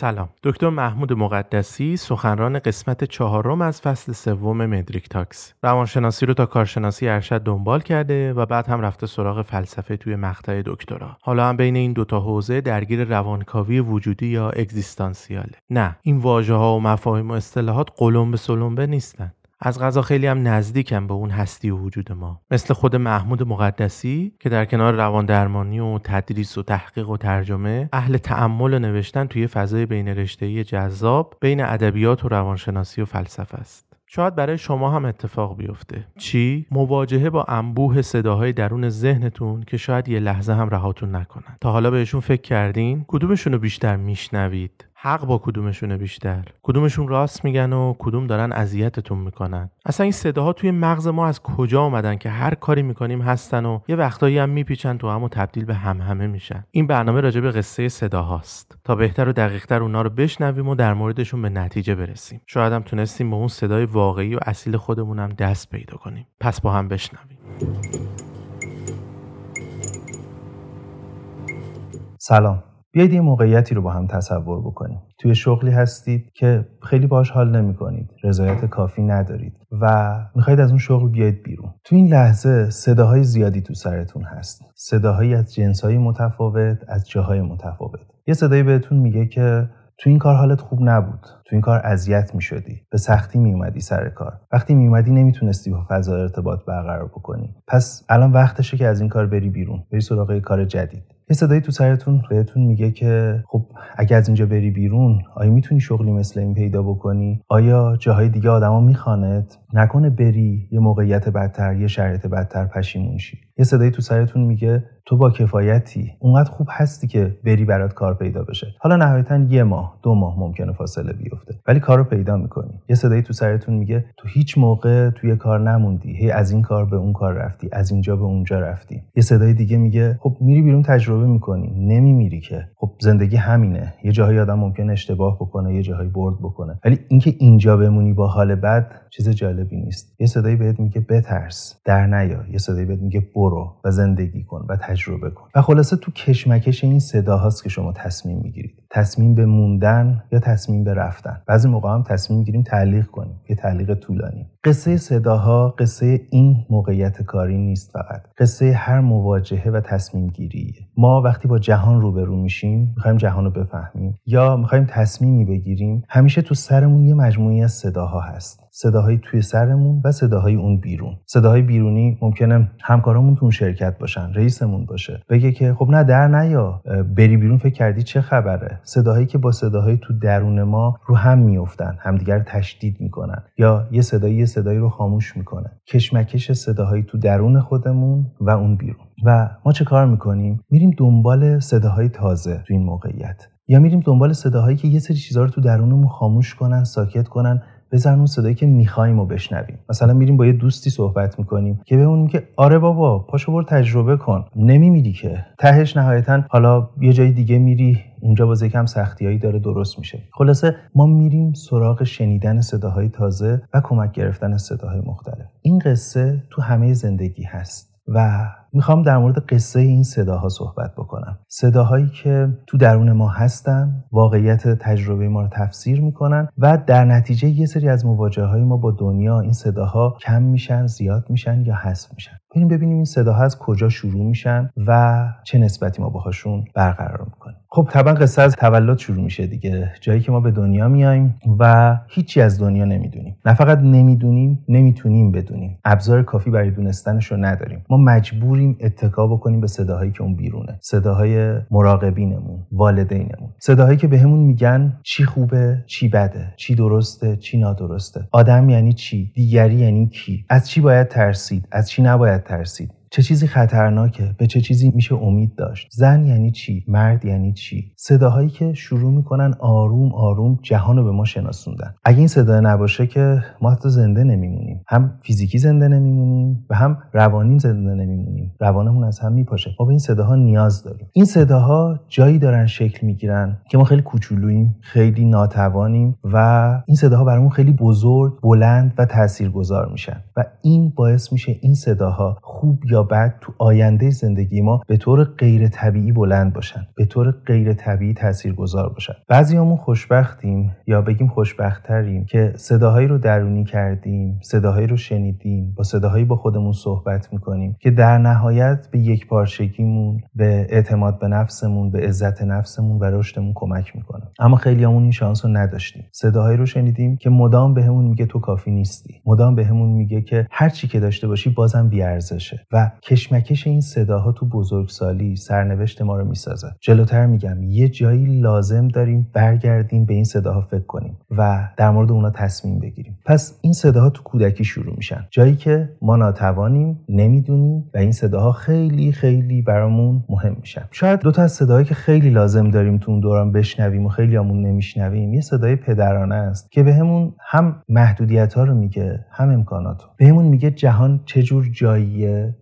سلام. دکتر محمود مقدسی سخنران قسمت چهارم از فصل سوم مدریک تاکس. روانشناسی رو تا کارشناسی ارشد دنبال کرده و بعد هم رفته سراغ فلسفه توی مقطع دکترا. حالا هم بین این دوتا حوزه درگیر روانکاوی وجودی یا اگزیستانسیاله. نه این واژه ها و مفاهیم و اصطلاحات قلم به سلمبه نیستن. از غذا خیلی هم نزدیکم به اون هستی و وجود ما. مثل خود محمود مقدسی که در کنار روان درمانی و تدریس و تحقیق و ترجمه اهل تعمل و نوشتن توی فضای بین رشته‌ای جذاب بین ادبیات و روانشناسی و فلسفه است. شاید برای شما هم اتفاق بیفته. چی؟ مواجهه با انبوه صداهای درون ذهنتون که شاید یه لحظه هم رهاتون نکنن. تا حالا بهشون فکر کردین؟ کدومشون رو بیشتر میشنوید؟ حق با کدومشونه بیشتر؟ کدومشون راست میگن و کدوم دارن اذیتتون می‌کنن؟ اصلا این صداها توی مغز ما از کجا آمدن که هر کاری می‌کنیم هستن و یه وقتایی هم میپیچن تو هم و تبدیل به همهمه میشن. این برنامه راجع به قصه صداهاست. تا بهتر و دقیقتر اونا رو بشنویم و در موردشون به نتیجه برسیم. شاید هم تونستیم به اون صدای واقعی و اصیل خودمونم دست پیدا کنیم. پس با هم بشنویم. سلام. بیایید یه موقعیتی رو با هم تصور بکنیم. توی شغلی هستید که خیلی باش حال نمی کنید رضایت کافی ندارید و می‌خواید از اون شغل بیاید بیرون. تو این لحظه صداهای زیادی تو سرتون هست. صداهایی از جنسهای متفاوت از جاهای متفاوت. یه صدایی بهتون میگه که تو این کار حالت خوب نبود. تو این کار اذیت می‌شدی. به سختی میومدی سر کار. وقتی میومدی نمی‌تونستی با فضا ارتباط برقرار بکنی. پس الان وقتشه که از این کار بری بیرون. بری سراغ کار جدید. یه صدایی تو سرتون بهتون میگه که خب اگه از اینجا بری بیرون آیا می‌تونی شغلی مثل این پیدا بکنی؟ آیا جاهای دیگه آدما می‌خواند نکنه بری یه موقعیت بدتر یه شرایط بدتر پشیمون شی. یه صدایی تو سرتون میگه تو با کفایتی اونقدر خوب هستی که بری برات کار پیدا بشه. حالا نهایتا یه ماه دو ماه ممکنه فاصله بیفته. ولی کارو پیدا می‌کنی. یه صدایی تو سرتون میگه تو هیچ موقع توی کار نموندی. هی از این کار به اون کار رفتی. از اینجا به اونجا رفتی. یه صدای دیگه میگه خب میری بیرون تجربه می‌کنی. نمیمیری که. خب زندگی همینه. یه جاهای آدم ممکن اشتباه بکنه یه جاهایی برد بکنه. ولی اینکه اینجا بمونی با حال بد چیز جالبی نیست. یه صدایی بهت میگه بترس در نیا. یه صدایی بهت میگه برو و زندگی کن و تجربه کن. و خلاصه تو کشمکش این صداهاست که شما تصمیم می‌گیرید. تصمیم به موندن یا تصمیم به رفتن. بعضی موقع هم تصمیم می‌گیریم تعلیق کنیم. یه تعلیق طولانی. قصه صداها قصه این موقعیت کاری نیست فقط. قصه هر مواجهه و تصمیم گیریه. ما وقتی با جهان روبرو میشیم می‌خوایم جهان رو بفهمیم یا می‌خوایم تصمیمی بگیریم همیشه تو سرمون یه مجموعی از صداها هست. صداهایی توی سرمون و صداهای اون بیرون. صداهای بیرونی ممکنه همکارامون تو شرکت باشن رئیسمون باشه. بگه که خب نه در نیا. بری بیرون فکر کردی چه خبره؟ صداهایی که با صداهای تو درون ما رو هم میفتن همدیگر تشدید می‌کنن. یا یه صدایی یه صدایی رو خاموش می‌کنه. کشمکش صداهایی تو درون خودمون و اون بیرون. و ما چه کار می‌کنیم؟ میریم دنبال صداهای تازه تو این موقعیت. یا میریم دنبال صداهایی که یه سری چیزها رو تو درونمون خاموش کنن ساکت کنن بزن اون صدایی که می‌خوایم و بشنویم. مثلا میریم با یه دوستی صحبت می‌کنیم که بهمونیم که آره بابا پاشو برو تجربه کن. نمیمیری که. تهش نهایتا حالا یه جای دیگه میری اونجا باز یکم سختیایی داره درست میشه. خلاصه ما میریم سراغ شنیدن صداهای تازه و کمک گرفتن صداهای مختلف. این قصه تو همه زندگی هست و می‌خوام در مورد قصه این صداها صحبت بکنم. صداهایی که تو درون ما هستن واقعیت تجربه ما رو تفسیر می‌کنن و در نتیجه یه سری از مواجهه های ما با دنیا این صداها کم میشن زیاد میشن یا حذف میشن. بریم ببینیم این صداها از کجا شروع میشن و چه نسبتی ما باهاشون برقرار می‌کنیم. خب طبعا قصه از تولد شروع میشه دیگه. جایی که ما به دنیا میایم و هیچی از دنیا نمی‌دونیم. نه فقط نمی‌دونیم نمی‌تونیم بدونیم. ابزار کافی برای دونستنش رو نداریم. ما مجبوریم اتکا بکنیم به صداهایی که اون بیرونه. صداهای مراقبینمون والدینمون. صداهایی که بهمون میگن چی خوبه چی بده چی درسته چی نادرسته. آدم یعنی چی؟ دیگری یعنی کی؟ از چی باید ترسید؟ از چی نباید ترسید چه چیزی خطرناکه؟ به چه چیزی میشه امید داشت؟ زن یعنی چی؟ مرد یعنی چی؟ صداهایی که شروع می‌کنن آروم آروم جهان رو به ما شناسوندن. اگه این صدا نباشه که ما حتی زنده نمیمونیم. هم فیزیکی زنده نمیمونیم و هم روانی زنده نمیمونیم. روانمون از هم میپاشه. ما به این صداها نیاز داریم. این صداها جایی دارن شکل می‌گیرن که ما خیلی کوچولوییم خیلی ناتوانیم و این صداها برامون خیلی بزرگ بلند و تاثیرگذار میشن. و این باعث میشه این صداها خوب یا بعد تو آینده زندگی ما به طور غیر طبیعی بلند باشن به طور غیر طبیعی تاثیرگذار باشن. بعضیامون خوشبختیم یا بگیم خوشبختتریم که صداهایی رو درونی کردیم صداهایی رو شنیدیم با صداهایی با خودمون صحبت می‌کنیم که در نهایت به یک پارچگیمون به اعتماد به نفسمون به عزت نفسمون و رشدمون کمک می‌کنه. اما خیلیامون این شانس رو نداشتیم. صداهایی رو شنیدیم که مدام بهمون میگه تو کافی نیستی. مدام بهمون میگه که هر چی که داشته باشی بازم بیارزشه و کشمکش این صداها تو بزرگسالی سرنوشت ما رو می‌سازه. جلوتر میگم یه جایی لازم داریم برگردیم به این صداها فکر کنیم و در مورد اونا تصمیم بگیریم. پس این صداها تو کودکی شروع میشن. جایی که ما ناتوانیم نمی‌دونیم و این صداها خیلی خیلی برامون مهم میشن. شاید دو تا از صداهایی که خیلی لازم داریم تو اون دوران بشنویم و خیلی همون نمیشنویم یه صدای پدرانه است که بهمون هم محدودیت ها رو میگه هم امکانات رو بهمون میگه جهان چه جور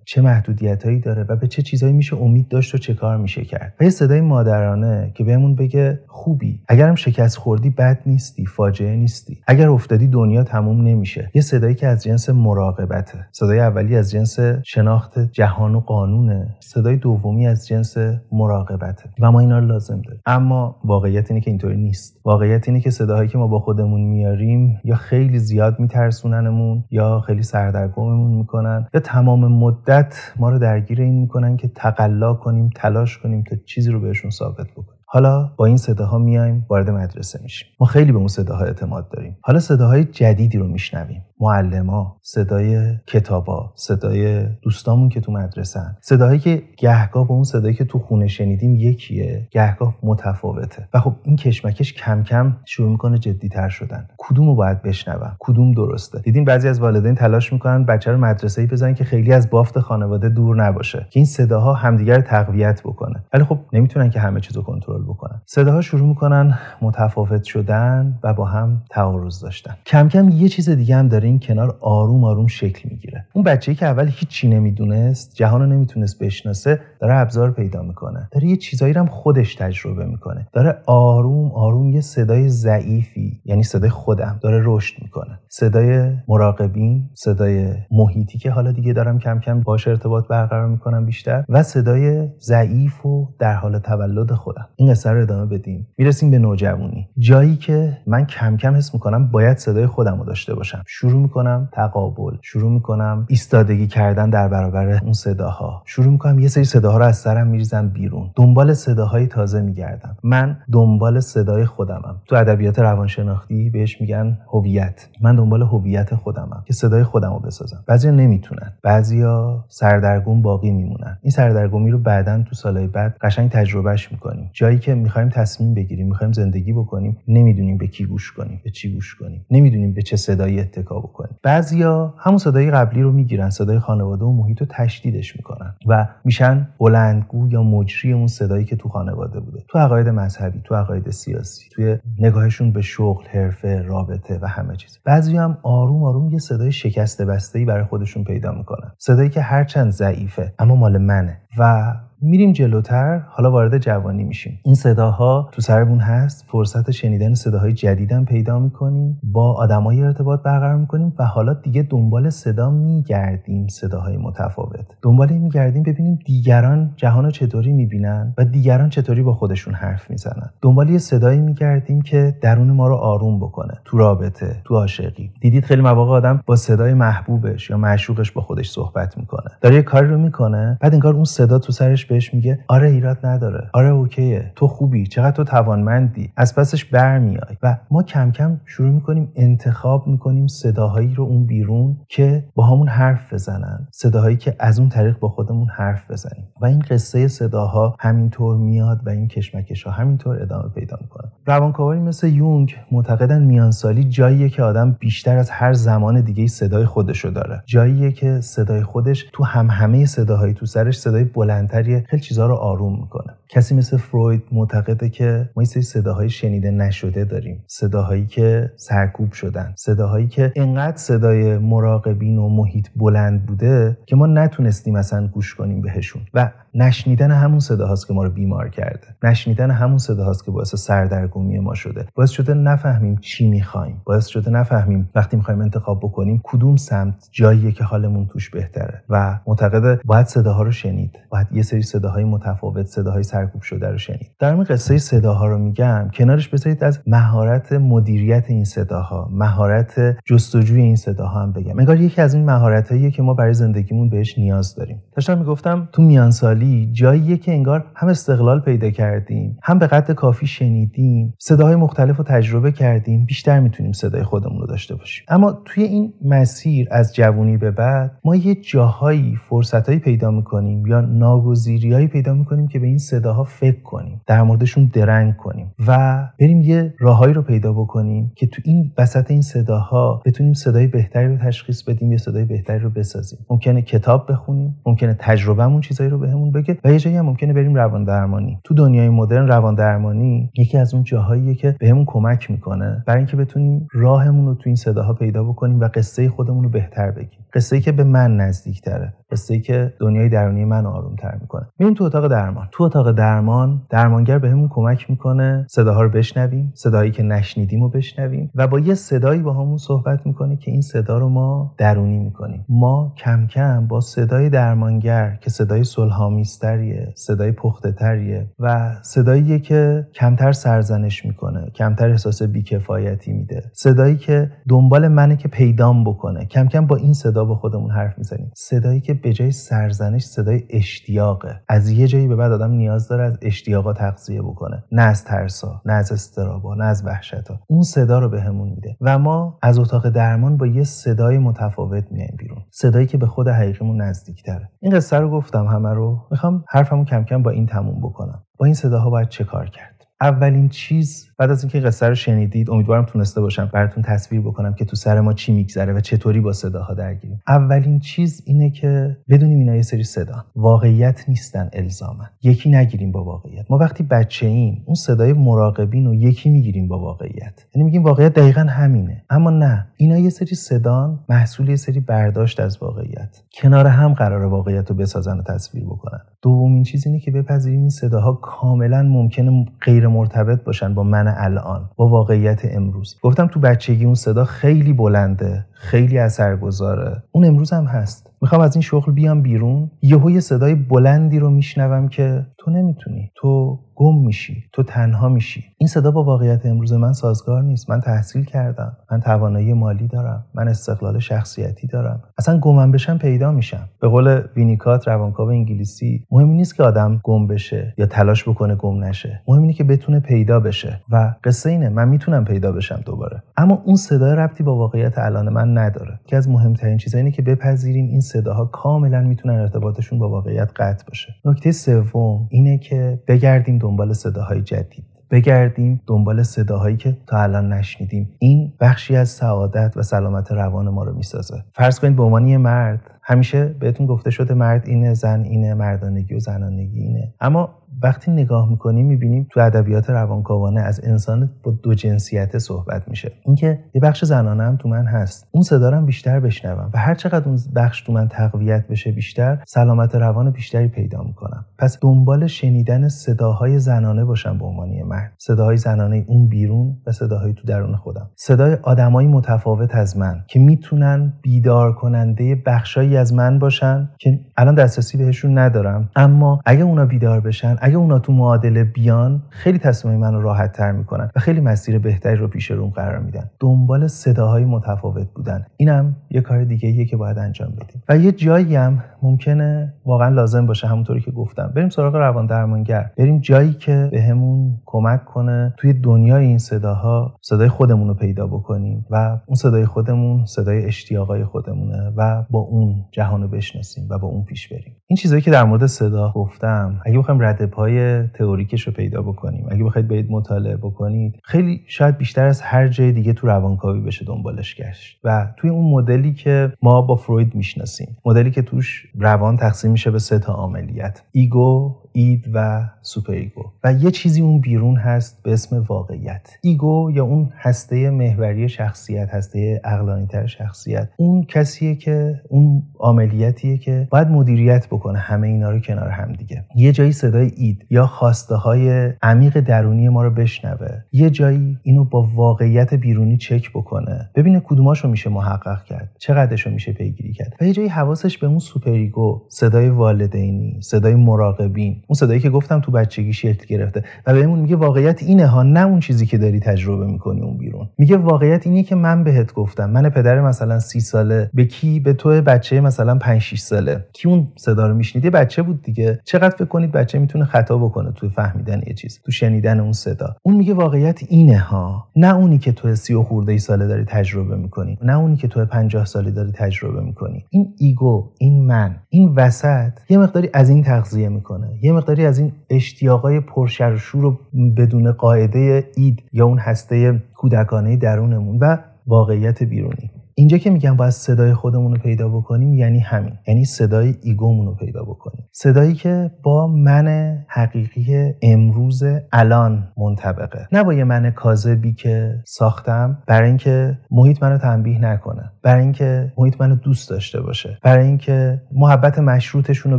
چه محدودیت داره و به چه چیزایی میشه امید داشت و چه کار میشه کرد. و یه صدای مادرانه که بهمون بگه خوبی. اگرم شکست خوردی بد نیستی فاجعه نیستی. اگر افتادی دنیا تموم نمیشه. یه صدایی که از جنس مراقبته. صدای اولی از جنس شناخت جهان و قانونه. صدای دومی از جنس مراقبته. و ما اینا رو لازم داریم. اما واقعیت اینه که اینطوری نیست. واقعیت اینه که صداهایی که ما با خودمون میاریم یا خیلی زیاد میترسوننمون یا خیلی سردرگممون می‌کنن یا تمام مدت ما رو درگیر این می‌کنن که تقلا کنیم تلاش کنیم تا چیزی رو بهشون ثابت بکنیم. حالا با این صداها میایم وارد مدرسه میشیم. ما خیلی به اون صداها اعتماد داریم. حالا صداهای جدیدی رو میشنویم. معلما صدای کتابا صدای دوستامون که تو مدرسه صداهایی که گهگاه با اون صدایی که تو خونه شنیدیم یکیه. گهگاه متفاوته. و خب این کشمکش کم کم شروع می‌کنه جدیتر شدن. کدوم رو باید بشنوم؟ کدوم درسته؟ دیدین بعضی از والدین تلاش می‌کنن بچه رو مدرسه ای بزنن که خیلی از بافت خانواده دور نباشه. که این صداها همدیگر تقویت بکنه. ولی خب نمی‌تونن که همه چیزو کنترل بکنن. صداها شروع می‌کنن متفاوت شدن و با هم تعارض داشتن. کم کم یه چیز دیگه هم داره این کنار آروم آروم شکل می‌گیره. اون بچه‌ای که اول هیچی نمی‌دونست جهان رو نمی‌تونست بشناسه داره ابزار پیدا می‌کنه. داره یه چیزایی رو هم خودش تجربه می‌کنه. داره آروم آروم یه صدای ضعیفی یعنی صدای خودم داره رشد می‌کنه. صدای مراقبین صدای محیطی که حالا دیگه دارم کم کم باش ارتباط برقرار می‌کنم بیشتر و صدای ضعیف و در حال تولد خودم. این قصه رو ادامه بدیم. می‌رسیم به نوجوانی. جایی که من کم کم حس می‌کنم باید صدای خودم رو داشته باشم. شروع می‌کنم تقابل شروع می‌کنم ایستادگی کردن در برابر اون صداها. شروع می‌کنم یه سری صداها رو از سرم میریزم بیرون. دنبال صداهای تازه میگردم. من دنبال صدای خودمم. تو ادبیات روانشناختی بهش میگن هویت. من دنبال هویت خودمم که صدای خودم رو بسازم. بعضیا نمی‌تونن. بعضیا سردرگم باقی میمونن. این سردرگمی رو بعدا تو سالهای بعد قشنگ تجربهش می‌کنیم. جایی که می‌خوایم تصمیم بگیریم می‌خوایم زندگی بکنیم نمی‌دونیم به کی گوش کنیم به چی گوش کنیم. نمی‌دونیم به چه صدایی اتکا بکنیم بعضیا همون صدای قبلی رو می‌گیرن صدای خانواده و محیط رو تشدیدش می‌کنن و میشن بلندگو یا مجری اون صدایی که تو خانواده بوده. تو عقاید مذهبی تو عقاید سیاسی توی نگاهشون به شغل حرفه رابطه و همه چیز. بعضی هم آروم آروم یه صدای شکسته بسته برای خودشون پیدا می‌کنن. صدایی که هرچند ضعیفه اما مال منه و میریم جلوتر حالا وارد جوانی میشیم. این صداها تو سرمون هست. فرصت شنیدن صداهای جدیدم پیدا می‌کنیم. با آدمایی ارتباط برقرار می‌کنیم و حالا دیگه دنبال صدا میگردیم صداهای متفاوت. دنبال میگردیم ببینیم دیگران جهان رو چطوری می‌بینن و دیگران چطوری با خودشون حرف می‌زنن. دنبال یه صدایی میگردیم که درون ما رو آروم بکنه. تو رابطه تو عاشقی. دیدید خیلی مواقع آدم با صدای محبوبش یا معشوقش با خودش صحبت می‌کنه. داره یه کاری رو می‌کنه بعد انگار اون صدا تو سرش بهش میگه آره ایراد نداره. آره اوکیه. تو خوبی. چقدر تو توانمندی. از پسش برمیای. و ما کم کم شروع می‌کنیم انتخاب می‌کنیم صداهایی رو اون بیرون که با همون حرف بزنن. صداهایی که از اون طریق با خودمون حرف بزنیم. و این قصه صداها همینطور میاد و این کشمکش ها همینطور ادامه پیدا می‌کنه. روانکاوی مثل یونگ معتقدن میانسالی جاییه که آدم بیشتر از هر زمان دیگه صدای خودشو داره. جاییه که صدای خودش تو هم همه صداهایی تو سرش صدای بلندتری خیلی چیزها رو آروم می‌کنه. کسی مثل فروید معتقده که ما سری صداهای شنیده نشده داریم. صداهایی که سرکوب شدن. صداهایی که انقدر صدای مراقبین و محیط بلند بوده که ما نتونستیم اصلا گوش کنیم بهشون. و نشنیدن همون صداهاست که ما رو بیمار کرده. نشنیدن همون صداهاست که باعث سردرگمی ما شده. باعث شده نفهمیم چی می‌خوایم. باعث شده نفهمیم وقتی می‌خوایم انتخاب بکنیم کدوم سمت جاییه که حالمون توش بهتره. و معتقده باید صداها رو شنید. باید یه سری صداهای متفاوت صداهای سرکوب شده رو شنید. در مورد قصه صداها رو میگم کنارش بذارید از مهارت مدیریت این صداها مهارت جستجوی این صداها هم بگم. انگار یکی از این مهارتاییه که ما برای زندگیمون بهش نیاز داریم. داشتم می‌گفتم تو میان سالی جاییه که انگار هم استقلال پیدا کردیم هم به قدر کافی شنیدیم صداهای مختلف تجربه کردیم بیشتر می‌تونیم صدای خودمون رو داشته باشیم. اما توی این مسیر از جوونی به بعد ما یه جاهایی فرصتهایی پیدا می‌کنیم یا ناگزیریهایی پیدا می‌کنیم که به این صداها فکر کنیم در موردشون درنگ کنیم و بریم یه راههایی رو پیدا بکنیم که تو این وسط این صداها بتونیم صدای بهتری رو تشخیص بدیم یا صدای بهتری رو بسازیم. ممکنه کتاب بخونیم ممکنه تجربهمون چیزایی رو بهمون بگه و یه جایی هم ممکنه بریم روان درمانی. تو دنیای مدرن روان درمانی یکی از اون جاهاییه که بهمون کمک می‌کنه برای اینکه بتونیم راهمون رو تو این صداها پیدا بکنیم و قصه خودمون رو بهتر بگیم. قصه که به من نزدیک تره قصه که دنیای درونی من آروم تر می‌کنه. میریم تو اتاق درمان. تو اتاق درمان درمانگر بهمون کمک می‌کنه صداها رو بشنویم صدایی که نشنیدیم رو بشنویم و با یه صدایی با همون صحبت می‌کنه که این صدا رو ما درونی می‌کنیم. ما کم کم با صدای درمانگر که صدای صلحآمیزتریه صدای پخته تریه و صدایی که کمتر سرزنش می‌کنه کمتر احساس بیکفایتی میده. صدایی که دنبال منه که پیدام بکنه. کم کم با این صدا با خودمون حرف می‌زنیم. صدایی که به جای سرزنش صدای اشتیاقه. از یه جایی به بعد آدم نیاز داره از اشتیاقا تغذیه بکنه. نه از ترسا نه از استرابا نه از وحشتا. اون صدا رو بهمون میده. و ما از اتاق درمان با یه صدای متفاوت میایم بیرون. صدایی که به خود حقیقیمون نزدیکتره. این قصه رو گفتم همه رو می‌خوام حرفمو کم کم با این تموم بکنم. با این صداها باید چه کار کرد؟ اولین چیز بعد از اینکه قصه رو شنیدید امیدوارم تونسته باشم براتون تصویر بکنم که تو سر ما چی میگذره و چطوری با صداها درگیریم. اولین چیز اینه که بدونیم اینا یه سری صدا. واقعیت نیستن الزاما یکی نگیریم با واقعیت. ما وقتی بچه ایم اون صدای مراقبین رو یکی می‌گیریم با واقعیت. یعنی میگیم واقعیت دقیقا همینه. اما نه. اینا یه سری صدان محصول یه سری برداشت از واقعیت. کنار هم قرار واقعیت رو بسازن و تصویر بکنن. دومین چیز اینه که بپذیریم این صداها کاملا ممکنه غیر مرتبط باشن با من الان با واقعیت امروز. گفتم تو بچگی اون صدا خیلی بلنده خیلی اثرگذاره. اون امروز هم هست. می‌خوام از این شغل بیام بیرون. یهو یه صدای بلندی رو میشنوم که تو نمی‌تونی. تو گم میشی. تو تنها میشی. این صدا با واقعیت امروز من سازگار نیست. من تحصیل کردم. من توانایی مالی دارم. من استقلال شخصیتی دارم. اصلا گمم بشم پیدا میشم. به قول وینیکات روانکاو انگلیسی مهم نیست که آدم گم بشه یا تلاش بکنه گم نشه. مهم اینه که بتونه پیدا بشه. و قصه اینه من می‌تونم پیدا بشم دوباره. اما اون صدای ربطی با واقعیت الان من نداره. که از مهمترین چیزا اینه که بپذیریم این صداها کاملا می‌تونن ارتباطشون با واقعیت قطع باشه. نکته سوم اینه که بگردیم دنبال صداهای جدید. بگردیم دنبال صداهایی که تا الان نشنیدیم. این بخشی از سعادت و سلامت روان ما رو می‌سازه. فرض کنید به عنوان یه مرد همیشه بهتون گفته شده مرد اینه زن اینه مردانگی و زنانگی اینه. اما وقتی نگاه می‌کنیم می‌بینیم تو ادبیات روانکاوانه از انسان با دو جنسیت صحبت میشه. اینکه یه بخش زنانه هم تو من هست. اون صدا هم بیشتر بشنوم و هر چقدر اون بخش تو من تقویت بشه بیشتر سلامت روان بیشتری پیدا می‌کنم. پس دنبال شنیدن صداهای زنانه باشم به عنوان مرد. صداهای زنانه اون بیرون و صداهای تو درون خودم. صدای آدمایی متفاوت از من که می‌تونن بیدار کننده بخشایی از من باشن که الان دسترسی بهشون ندارم. اما اگه اونا بیدار بشن اگه اونا تو معادله بیان خیلی تصمیم منو راحت تر می‌کنن و خیلی مسیر بهتری رو پیش روم قرار میدن. دنبال صداهای متفاوت بودن. اینم یه کار دیگه ایه که باید انجام بدیم. و یه جایی هم ممکنه واقعا لازم باشه همونطوری که گفتم. بریم سراغ روان درمانگر بریم جایی که بهمون کمک کنه توی دنیای این صداها صدای خودمون رو پیدا بکنیم و اون صدای خودمون صدای اشتیاقای خودمونه و با اون جهان رو بشناسیم و با اون پیش بریم. این چیزایی که در مورد صدا گفتم اگه بخوایم رد پای تئوریکش رو پیدا بکنیم. اگه بخواید برید مطالعه بکنید خیلی شاید بیشتر از هر جای دیگه تو روانکاوی بشه دنبالش گشت. و توی اون مدلی که ما با فروید می‌شناسیم مدلی که توش روان تقسیم میشه به سه تا عملیات ego id و super ego. و یه چیزی اون بیرون هست به اسم واقعیت. ego یا اون هسته محوری شخصیت هسته عقلانی‌تر شخصیت اون کسیه که اون عملیاتیه که باید مدیریت بکنه همه اینا رو کنار هم دیگه. یه جایی صدای id یا خواسته های عمیق درونی ما رو بشنوه. یه جایی اینو با واقعیت بیرونی چک بکنه. ببینه کدوماشو میشه محقق کرد چقدرشو میشه پیگیری کرد. و یه جایی حواسش به اون superego صدای والدینی صدای مراقبین. اون صدایی که گفتم تو بچگی شکل گرفته. و بهمون میگه واقعیت اینه ها نه اون چیزی که داری تجربه می‌کنی اون بیرون. میگه واقعیت اینه که من بهت گفتم. من پدر مثلا سی ساله. به کی؟ به تو بچه مثلا 5 6 ساله. کی اون صدا رو میشنیدی بچه بود دیگه. چقدر فکر کنید بچه می‌تونه خطا بکنه تو فهمیدن یه چیز تو شنیدن اون صدا. اون میگه واقعیت اینه ها. نه اونی که تو سی و خورده ای ساله داری تجربه می‌کنی. نه اونی که تو 50 ساله داری تجربه می‌کنی. این ego این من این وسط یه مقداری از این تغذیه می‌کنه. یه مقداری از این اشتیاقای پرشر و شور رو بدون قاعده اید یا اون هسته کودکانه درونمون و واقعیت بیرونی. اینجا که میگم باید صدای خودمون رو پیدا بکنیم یعنی همین. یعنی صدای ایگومون رو پیدا بکنیم. صدایی که با من حقیقی امروز الان منطبقه. نه با یه من کاذبی که ساختم برای اینکه محیط منو تنبیه نکنه. برای اینکه محیط منو دوست داشته باشه. برای اینکه محبت مشروطشون رو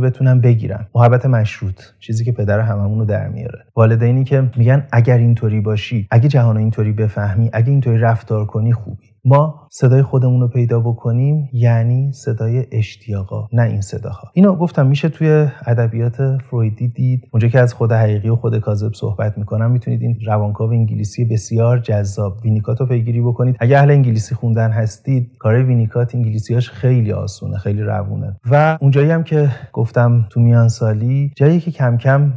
بتونم بگیرم. محبت مشروط. چیزی که پدر هممون رو در میاره. والدینی که میگن اگر اینطوری باشی اگه جهان اینطوری بفهمی اگه اینطوری رفتار کنی خوبی. ما صدای خودمون رو پیدا بکنیم یعنی صدای اشتیاقا نه این صداها. اینو گفتم میشه توی ادبیات فرویدی دید. اونجا که از خود حقیقی و خود کاذب صحبت می‌کنم می‌تونید این روانکاو انگلیسی بسیار جذاب وینیکات رو پیگیری بکنید. اگه اهل انگلیسی خوندن هستید کار وینیکات انگلیسیاش خیلی آسونه خیلی روونه. و اونجایی هم که گفتم تو میان سالی جایی که کم کم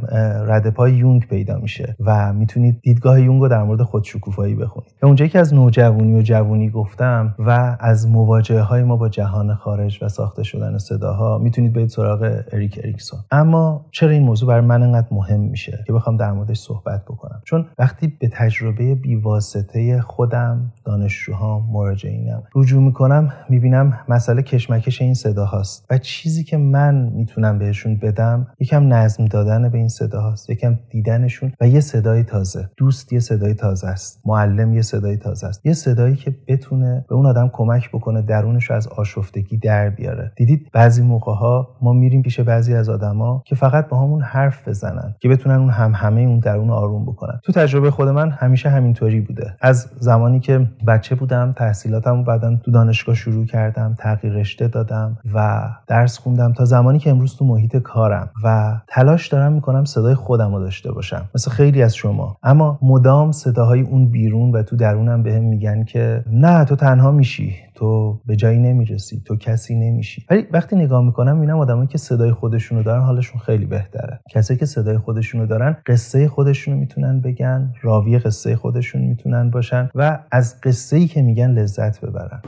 رد پای یونگ پیدا میشه و می‌تونید دیدگاه یونگ رو در مورد خودشکوفایی بخونید. اونجایی که از نوجوانی و جوونی گفتم و از مواجهه های ما با جهان خارج و ساخته شدن صداها می‌تونید برید سراغ اریک اریکسون. اما چرا این موضوع برای من انقدر مهم میشه که بخوام در موردش صحبت بکنم؟ چون وقتی به تجربه بیواسطه خودم دانشجوهام مراجعینم رجوع می‌کنم می‌بینم مسئله کشمکش این صداهاست و چیزی که من می‌تونم بهشون بدم یکم نظم دادن به این صداهاست یکم دیدنشون و یه صدای تازه. دوست یه صدای تازه است. معلم یه صدای تازه است. یه صدایی که بتونه به اون آدم کمک بکنه درونش رو از آشفتگی در بیاره. دیدید بعضی موقع ها ما میریم پیش بعضی از آدما که فقط با همون حرف بزنن که بتونن اون هم همه اون درون آروم بکنن. تو تجربه خود من همیشه همینطوری بوده. از زمانی که بچه بودم تحصیلاتم بعدا تو دانشگاه شروع کردم تغییر رشته دادم و درس خوندم تا زمانی که امروز تو محیط کارم و تلاش دارم می‌کنم صدای خودم رو داشته باشم. مثل خیلی از شما. اما مدام صداهای اون بیرون و تو درونم بهم میگن که تو تنها میشی. تو به جایی نمی‌رسی. تو کسی نمیشی. ولی وقتی نگاه می‌کنم می‌بینم آدمایی که صدای خودشونو دارن حالشون خیلی بهتره. کسایی که صدای خودشونو دارن قصه خودشونو می‌تونن بگن راوی قصه خودشون می‌تونن باشن و از قصه ای که میگن لذت ببرن.